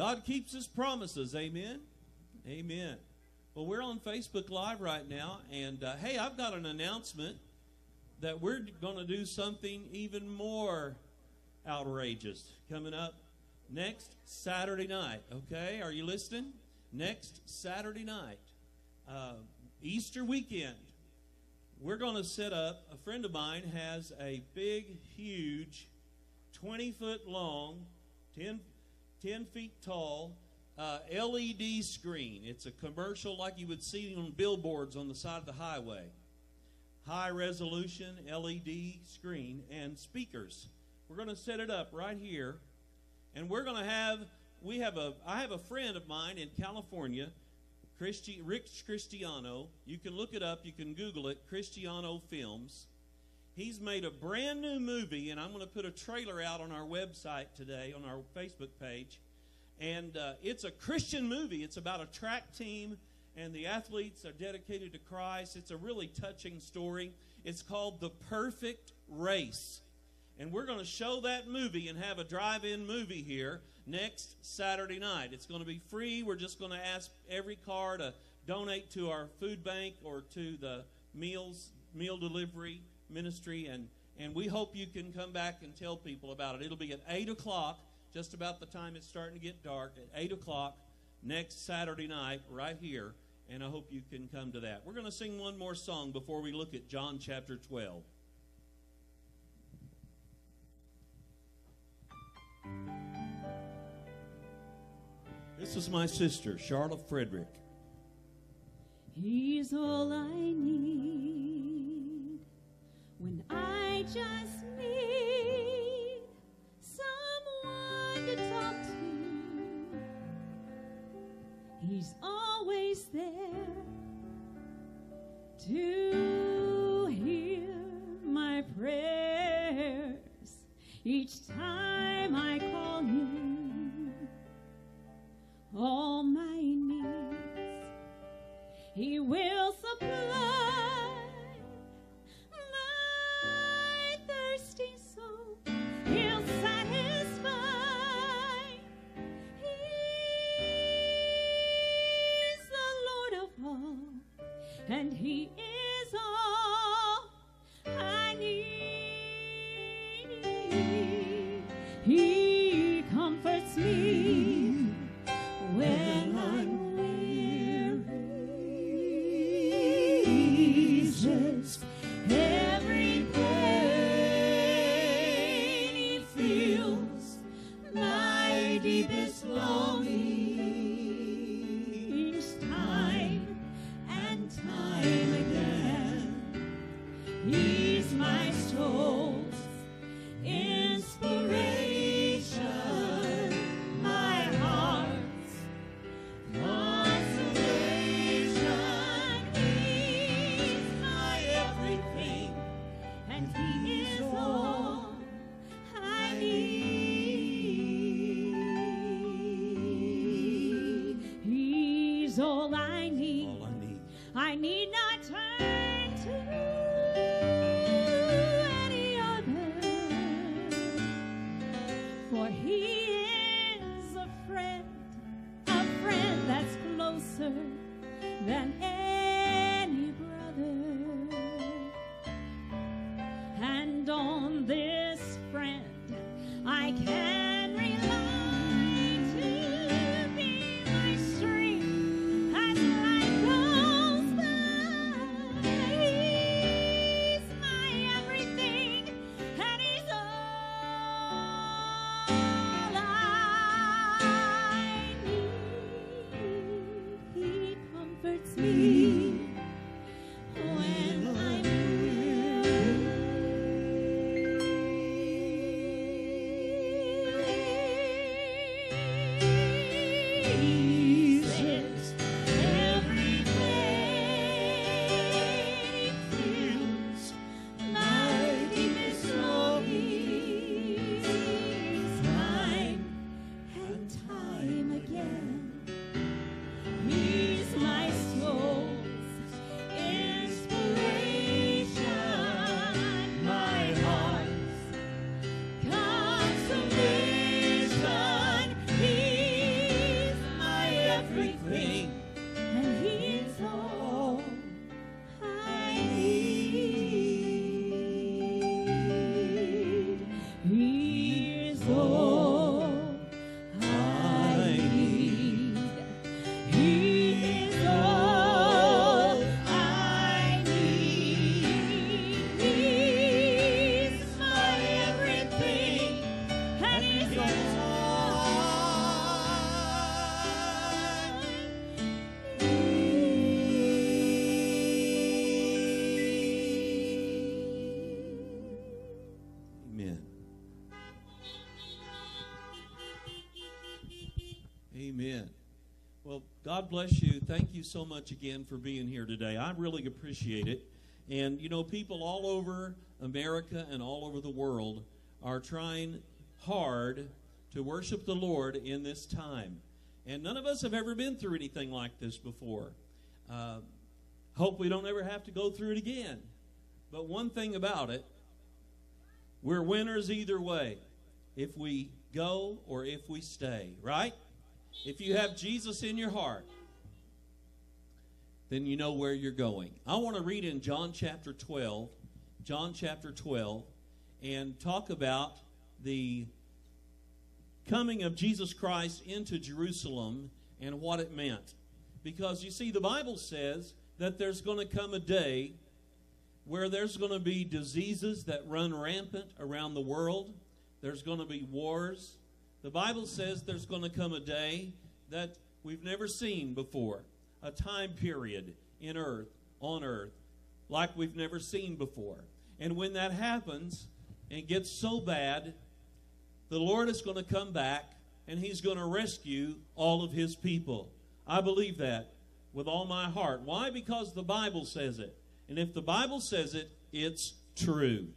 God keeps his promises. Amen. Amen. Well, we're on Facebook Live right now, and uh, hey, I've got an announcement that we're going to do something even more outrageous coming up next Saturday night. Okay, are you listening? Next Saturday night, uh, Easter weekend, we're going to set up. A friend of mine has a big, huge, 20 foot long, 10, 10 feet tall uh, LED screen. It's a commercial like you would see on billboards on the side of the highway. High resolution LED screen and speakers. We're going to set it up right here, and we're going to have. We have a. I have a friend of mine in California, Christi, Rich Christiano. You can look it up. You can Google it. Christiano Films. He's made a brand new movie, and I'm going to put a trailer out on our website today, on our Facebook page and uh, it's a Christian movie. It's about a track team, and the athletes are dedicated to Christ. It's a really touching story. It's called The Perfect Race. And we're going to show that movie and have a drive in movie here next Saturday night. It's going to be free. We're just going to ask every car to donate to our food bank or to the meals meal delivery ministry and and we hope you can come back and tell people about it it'll be at 8 o'clock just about the time it's starting to get dark at 8 o'clock next Saturday night, right here. And I hope you can come to that. We're going to sing one more song before we look at John chapter 12. This is my sister, Charlotte Frederick. He's all I need I just need someone to talk to. He's always there to hear my prayers each time I call him. All my needs he will God bless you. Thank you so much again for being here today. I really appreciate it. And, you know, people all over America and all over the world are trying hard to worship the Lord in this time. And none of us have ever been through anything like this before. Uh, hope we don't ever have to go through it again. But one thing about it, we're winners either way. If we go or if we stay, right? If you have Jesus in your heart, then you know where you're going. I want to read in John chapter 12, John chapter 12, and talk about the coming of Jesus Christ into Jerusalem and what it meant. Because you see, the Bible says that there's going to come a day where there's going to be diseases that run rampant around the world. There's going to be wars. The Bible says there's going to come a day that we've never seen before, a time period in earth, on earth, like we've never seen before. And when that happens and gets so bad, the Lord is going to come back and he's going to rescue all of his people. I believe that with all my heart. Why? Because the Bible says it. And if the Bible says it, it's true.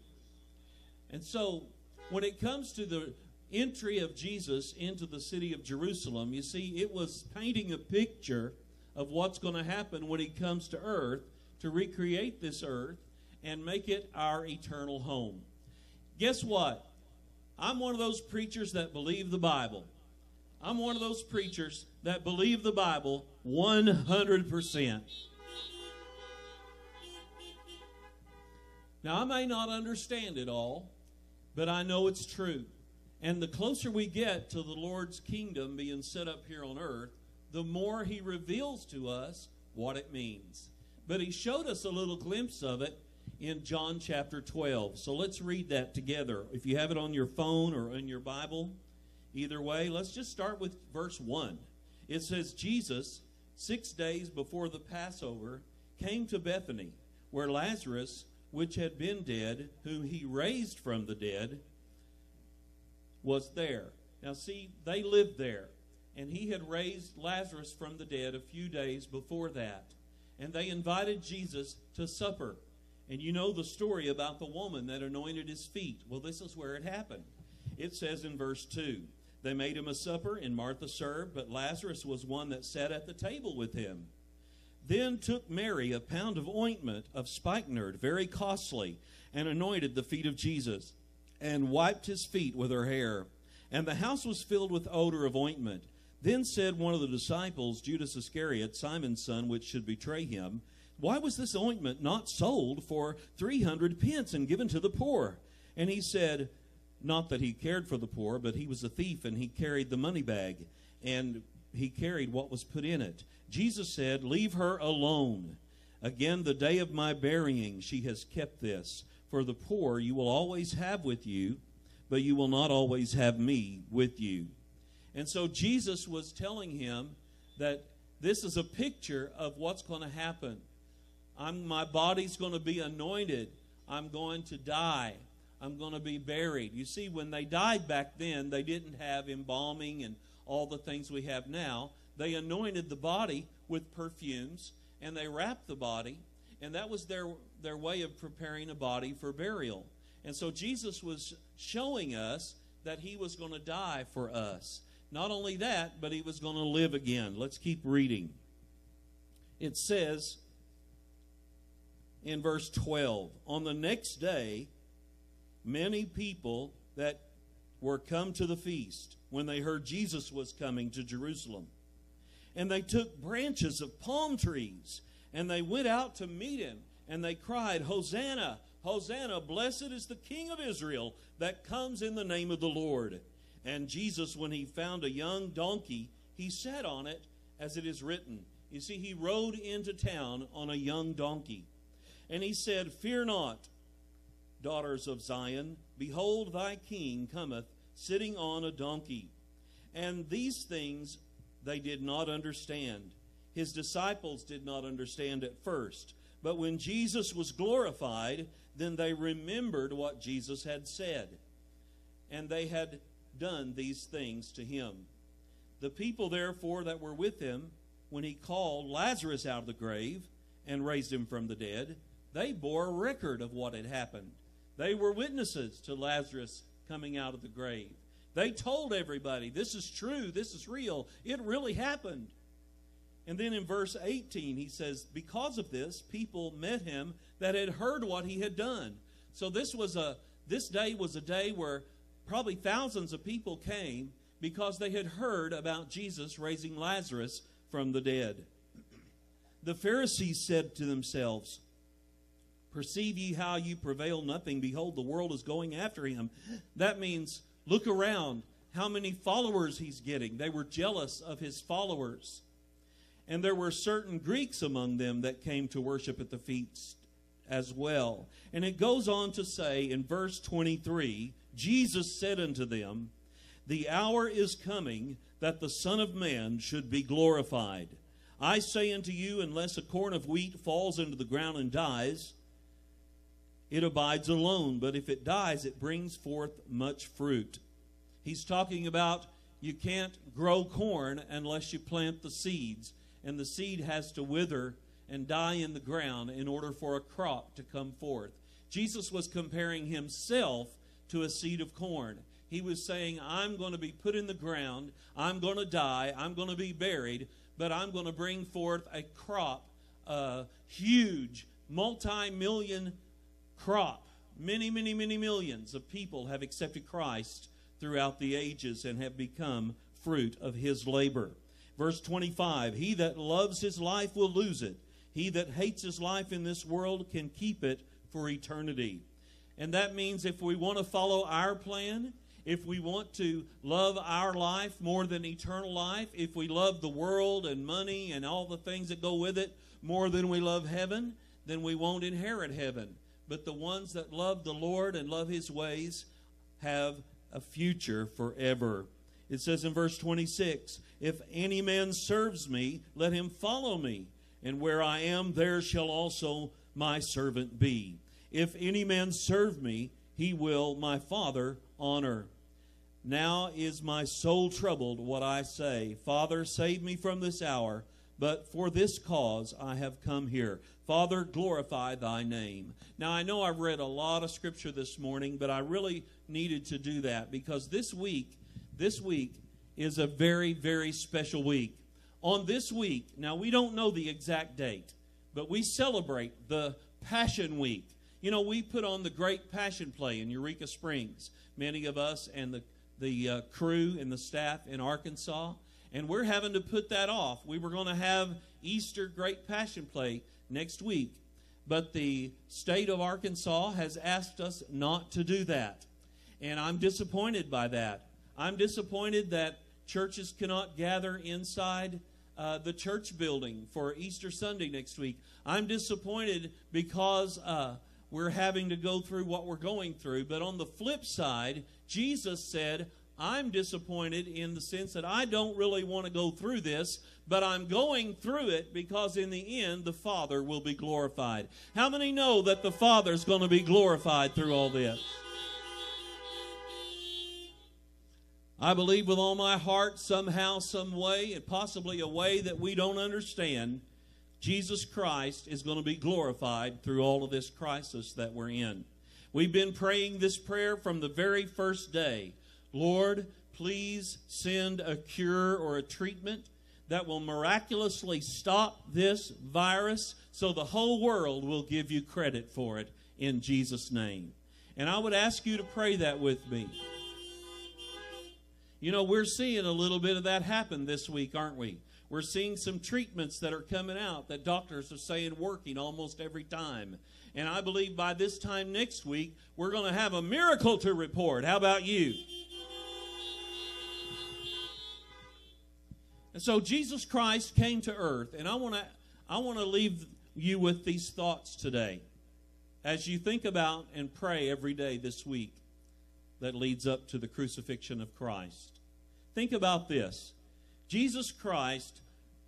And so, when it comes to the entry of Jesus into the city of Jerusalem, you see, it was painting a picture of what's going to happen when he comes to earth to recreate this earth and make it our eternal home. Guess what? I'm one of those preachers that believe the Bible. I'm one of those preachers that believe the Bible 100%. Now, I may not understand it all, but I know it's true. And the closer we get to the Lord's kingdom being set up here on earth, the more He reveals to us what it means. But He showed us a little glimpse of it in John chapter 12. So let's read that together. If you have it on your phone or in your Bible, either way, let's just start with verse 1. It says, Jesus, six days before the Passover, came to Bethany, where Lazarus, which had been dead, whom he raised from the dead, was there. Now, see, they lived there, and he had raised Lazarus from the dead a few days before that. And they invited Jesus to supper. And you know the story about the woman that anointed his feet. Well, this is where it happened. It says in verse 2 They made him a supper, and Martha served, but Lazarus was one that sat at the table with him. Then took Mary a pound of ointment of spikenard, very costly, and anointed the feet of Jesus, and wiped his feet with her hair. And the house was filled with odor of ointment. Then said one of the disciples, Judas Iscariot, Simon's son, which should betray him, Why was this ointment not sold for three hundred pence and given to the poor? And he said, Not that he cared for the poor, but he was a thief, and he carried the money bag, and he carried what was put in it. Jesus said, Leave her alone. Again, the day of my burying, she has kept this. For the poor you will always have with you, but you will not always have me with you. And so Jesus was telling him that this is a picture of what's going to happen. I'm, my body's going to be anointed. I'm going to die. I'm going to be buried. You see, when they died back then, they didn't have embalming and all the things we have now. They anointed the body with perfumes and they wrapped the body, and that was their, their way of preparing a body for burial. And so Jesus was showing us that he was going to die for us. Not only that, but he was going to live again. Let's keep reading. It says in verse 12 On the next day, many people that were come to the feast when they heard Jesus was coming to Jerusalem. And they took branches of palm trees and they went out to meet him and they cried, Hosanna, Hosanna, blessed is the King of Israel that comes in the name of the Lord. And Jesus, when he found a young donkey, he sat on it as it is written. You see, he rode into town on a young donkey. And he said, Fear not, daughters of Zion. Behold, thy king cometh, sitting on a donkey. And these things they did not understand. His disciples did not understand at first. But when Jesus was glorified, then they remembered what Jesus had said. And they had done these things to him. The people, therefore, that were with him, when he called Lazarus out of the grave and raised him from the dead, they bore a record of what had happened. They were witnesses to Lazarus coming out of the grave. They told everybody, this is true, this is real, it really happened. And then in verse 18, he says, Because of this, people met him that had heard what he had done. So this was a this day was a day where probably thousands of people came because they had heard about Jesus raising Lazarus from the dead. The Pharisees said to themselves, Perceive ye how you prevail nothing? Behold, the world is going after him. That means look around how many followers he's getting. They were jealous of his followers. And there were certain Greeks among them that came to worship at the feast as well. And it goes on to say in verse 23 Jesus said unto them, The hour is coming that the Son of Man should be glorified. I say unto you, unless a corn of wheat falls into the ground and dies, it abides alone, but if it dies, it brings forth much fruit. He's talking about you can't grow corn unless you plant the seeds, and the seed has to wither and die in the ground in order for a crop to come forth. Jesus was comparing himself to a seed of corn. He was saying, I'm going to be put in the ground, I'm going to die, I'm going to be buried, but I'm going to bring forth a crop, a huge, multi million crop. Many, many, many millions of people have accepted Christ throughout the ages and have become fruit of his labor. Verse 25 He that loves his life will lose it. He that hates his life in this world can keep it for eternity. And that means if we want to follow our plan, if we want to love our life more than eternal life, if we love the world and money and all the things that go with it more than we love heaven, then we won't inherit heaven. But the ones that love the Lord and love his ways have a future forever. It says in verse 26 If any man serves me, let him follow me, and where I am, there shall also my servant be. If any man serve me, he will my Father honor. Now is my soul troubled what I say. Father, save me from this hour, but for this cause I have come here. Father, glorify thy name. Now, I know I've read a lot of scripture this morning, but I really needed to do that because this week, this week is a very, very special week. On this week, now we don't know the exact date, but we celebrate the Passion Week. You know, we put on the Great Passion Play in Eureka Springs, many of us and the, the uh, crew and the staff in Arkansas, and we're having to put that off. We were going to have Easter Great Passion Play next week, but the state of Arkansas has asked us not to do that. And I'm disappointed by that. I'm disappointed that churches cannot gather inside uh, the church building for Easter Sunday next week. I'm disappointed because uh, we're having to go through what we're going through. But on the flip side, Jesus said, I'm disappointed in the sense that I don't really want to go through this, but I'm going through it because in the end the Father will be glorified. How many know that the Father's going to be glorified through all this? I believe with all my heart, somehow, some way, and possibly a way that we don't understand, Jesus Christ is going to be glorified through all of this crisis that we're in. We've been praying this prayer from the very first day. Lord, please send a cure or a treatment that will miraculously stop this virus so the whole world will give you credit for it in Jesus' name. And I would ask you to pray that with me. You know, we're seeing a little bit of that happen this week, aren't we? We're seeing some treatments that are coming out that doctors are saying working almost every time. And I believe by this time next week, we're going to have a miracle to report. How about you? And so Jesus Christ came to earth, and I want to I want to leave you with these thoughts today as you think about and pray every day this week that leads up to the crucifixion of Christ. Think about this. Jesus Christ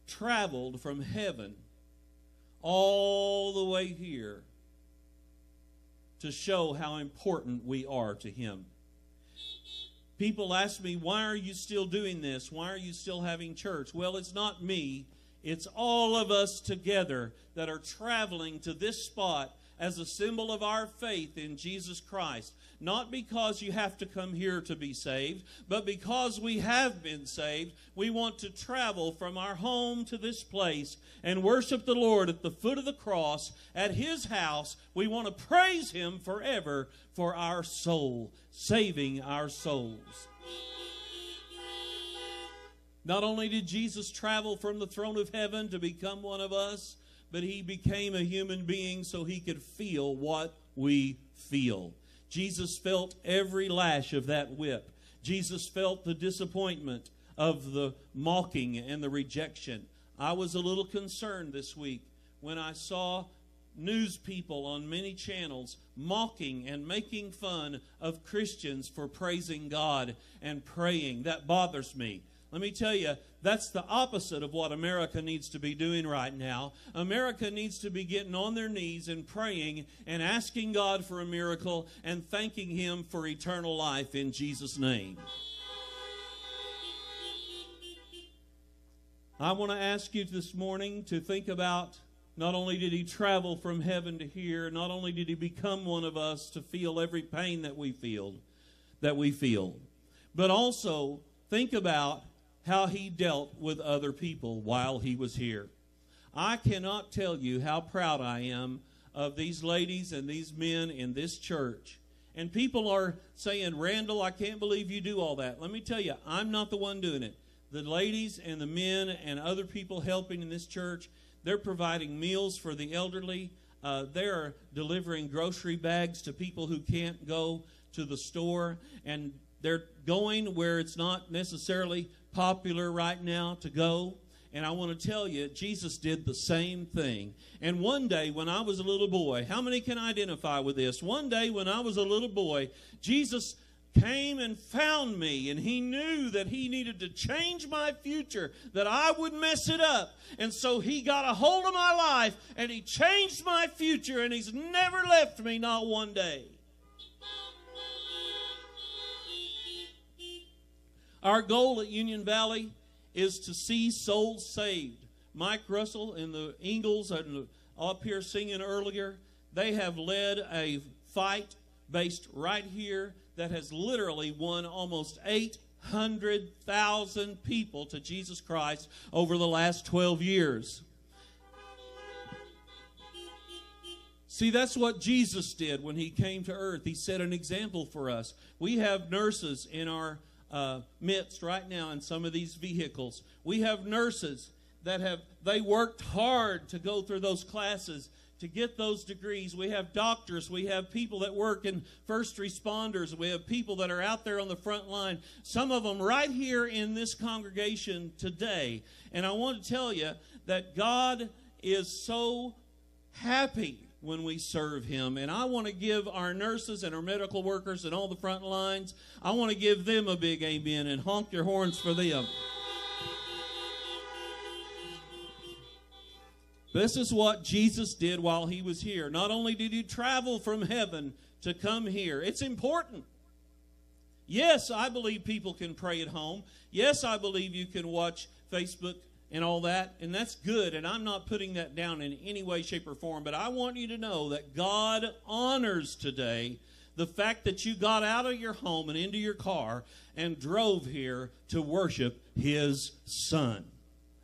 traveled from heaven all the way here to show how important we are to Him. People ask me, why are you still doing this? Why are you still having church? Well, it's not me, it's all of us together that are traveling to this spot as a symbol of our faith in Jesus Christ. Not because you have to come here to be saved, but because we have been saved, we want to travel from our home to this place and worship the Lord at the foot of the cross at His house. We want to praise Him forever for our soul, saving our souls. Not only did Jesus travel from the throne of heaven to become one of us, but he became a human being so he could feel what we feel. Jesus felt every lash of that whip. Jesus felt the disappointment of the mocking and the rejection. I was a little concerned this week when I saw news people on many channels mocking and making fun of Christians for praising God and praying. That bothers me. Let me tell you, that's the opposite of what America needs to be doing right now. America needs to be getting on their knees and praying and asking God for a miracle and thanking Him for eternal life in Jesus' name. I want to ask you this morning to think about not only did he travel from heaven to here, not only did he become one of us to feel every pain that we feel, that we feel, but also think about how he dealt with other people while he was here. I cannot tell you how proud I am of these ladies and these men in this church. And people are saying, Randall, I can't believe you do all that. Let me tell you, I'm not the one doing it. The ladies and the men and other people helping in this church, they're providing meals for the elderly. Uh, they're delivering grocery bags to people who can't go to the store. And they're going where it's not necessarily popular right now to go. And I want to tell you, Jesus did the same thing. And one day when I was a little boy, how many can identify with this? One day when I was a little boy, Jesus came and found me, and he knew that he needed to change my future, that I would mess it up. And so he got a hold of my life, and he changed my future, and he's never left me, not one day. Our goal at Union Valley is to see souls saved. Mike Russell and the Ingles up here singing earlier, they have led a fight based right here that has literally won almost 800,000 people to Jesus Christ over the last 12 years. See, that's what Jesus did when he came to earth. He set an example for us. We have nurses in our uh, midst right now in some of these vehicles. We have nurses that have they worked hard to go through those classes to get those degrees. We have doctors, we have people that work in first responders, we have people that are out there on the front line. Some of them right here in this congregation today. And I want to tell you that God is so happy when we serve Him. And I want to give our nurses and our medical workers and all the front lines, I want to give them a big amen and honk your horns for them. This is what Jesus did while he was here. Not only did he travel from heaven to come here, it's important. Yes, I believe people can pray at home. Yes, I believe you can watch Facebook and all that, and that's good, and I'm not putting that down in any way, shape, or form, but I want you to know that God honors today the fact that you got out of your home and into your car and drove here to worship His Son.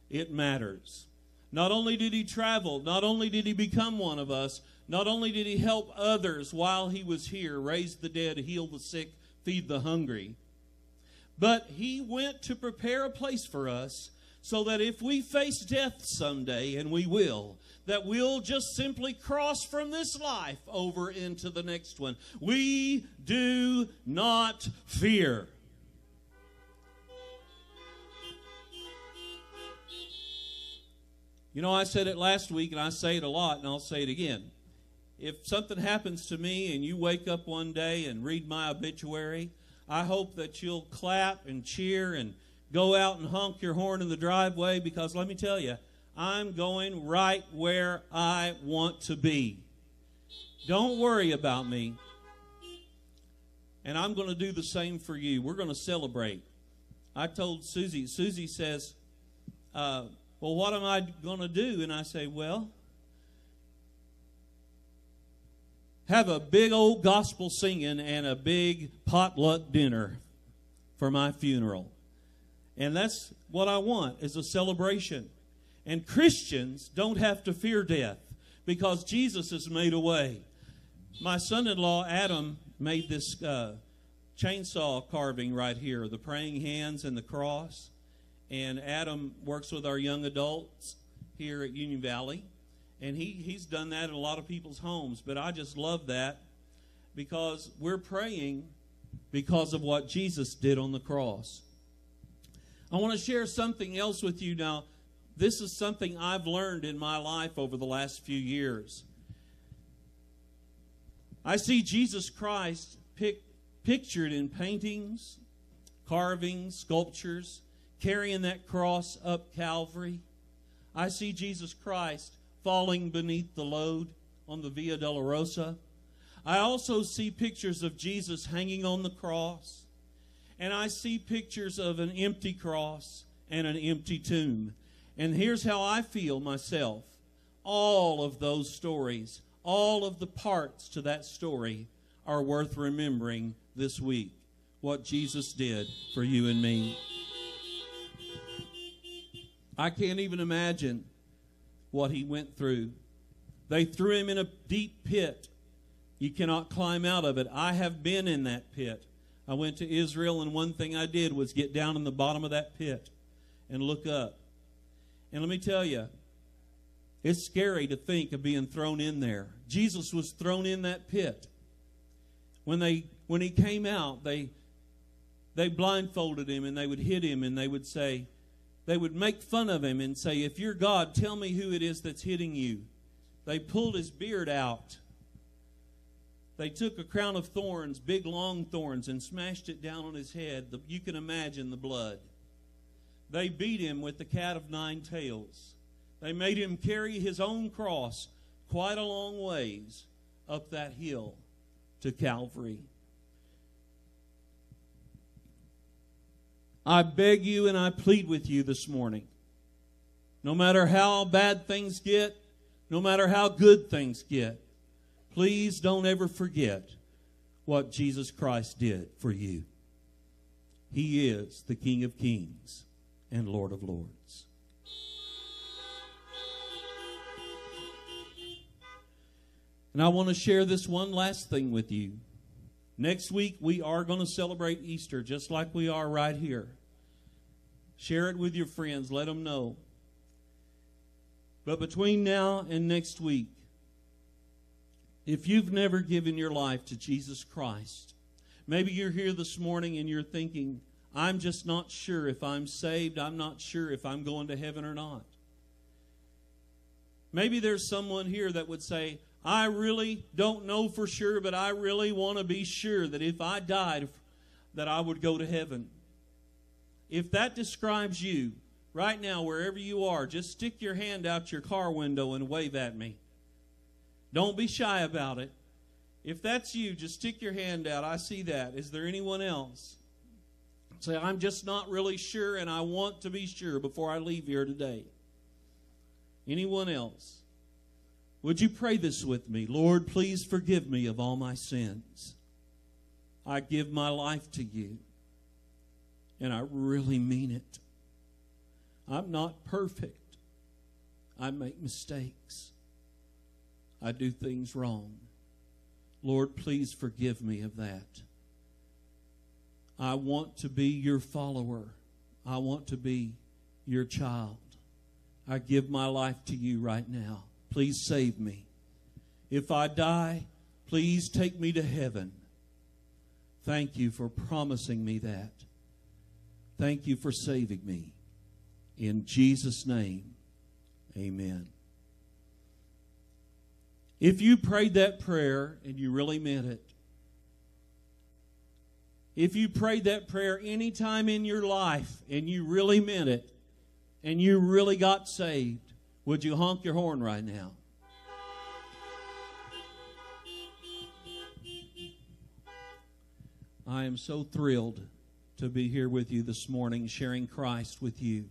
It matters. Not only did He travel, not only did He become one of us, not only did He help others while He was here, raise the dead, heal the sick, feed the hungry, But he went to prepare a place for us so that if we face death someday, and we will, that we'll just simply cross from this life over into the next one. We do not fear. You know, I said it last week, and I say it a lot, and I'll say it again. If something happens to me and you wake up one day and read my obituary, I hope that you'll clap and cheer and go out and honk your horn in the driveway because let me tell you, I'm going right where I want to be. Don't worry about me. And I'm going to do the same for you. We're going to celebrate. I told Susie, Susie says, uh, Well, what am I going to do? And I say, Well, have a big old gospel singing and a big potluck dinner for my funeral. And that's what I want is a celebration. And Christians don't have to fear death because Jesus has made a way. My son-in-law Adam made this uh, chainsaw carving right here, the praying hands and the cross. And Adam works with our young adults here at Union Valley and he, he's done that in a lot of people's homes. But I just love that because we're praying because of what Jesus did on the cross. I want to share something else with you now. This is something I've learned in my life over the last few years. I see Jesus Christ pic- pictured in paintings, carvings, sculptures, carrying that cross up Calvary. I see Jesus Christ falling beneath the load on the Via Dolorosa. I also see pictures of Jesus hanging on the cross. And I see pictures of an empty cross and an empty tomb. And here's how I feel myself all of those stories, all of the parts to that story are worth remembering this week. What Jesus did for you and me. I can't even imagine what he went through. They threw him in a deep pit. You cannot climb out of it. I have been in that pit. I went to Israel, and one thing I did was get down in the bottom of that pit and look up. And let me tell you, it's scary to think of being thrown in there. Jesus was thrown in that pit. When they when he came out, they they blindfolded him and they would hit him and they would say, they would make fun of him and say, If you're God, tell me who it is that's hitting you. They pulled his beard out. They took a crown of thorns, big long thorns, and smashed it down on his head. You can imagine the blood. They beat him with the cat of nine tails. They made him carry his own cross quite a long ways up that hill to Calvary. I beg you and I plead with you this morning. No matter how bad things get, no matter how good things get, please don't ever forget what Jesus Christ did for you. He is the King of Kings and Lord of Lords. And I want to share this one last thing with you. Next week, we are going to celebrate Easter just like we are right here. Share it with your friends, let them know. But between now and next week, if you've never given your life to Jesus Christ, maybe you're here this morning and you're thinking, I'm just not sure if I'm saved. I'm not sure if I'm going to heaven or not. Maybe there's someone here that would say, I really don't know for sure, but I really want to be sure that if I died, that I would go to heaven. If that describes you, right now, wherever you are, just stick your hand out your car window and wave at me. Don't be shy about it. If that's you, just stick your hand out. I see that. Is there anyone else? Say, I'm just not really sure, and I want to be sure before I leave here today. Anyone else? Would you pray this with me? Lord, please forgive me of all my sins. I give my life to you, and I really mean it. I'm not perfect. I make mistakes. I do things wrong. Lord, please forgive me of that. I want to be your follower. I want to be your child. I give my life to you right now. Please save me. If I die, please take me to heaven. Thank you for promising me that. Thank you for saving me. In Jesus' name, amen. If you prayed that prayer and you really meant it, if you prayed that prayer any time in your life and you really meant it and you really got saved, would you honk your horn right now? I am so thrilled to be here with you this morning, sharing Christ with you.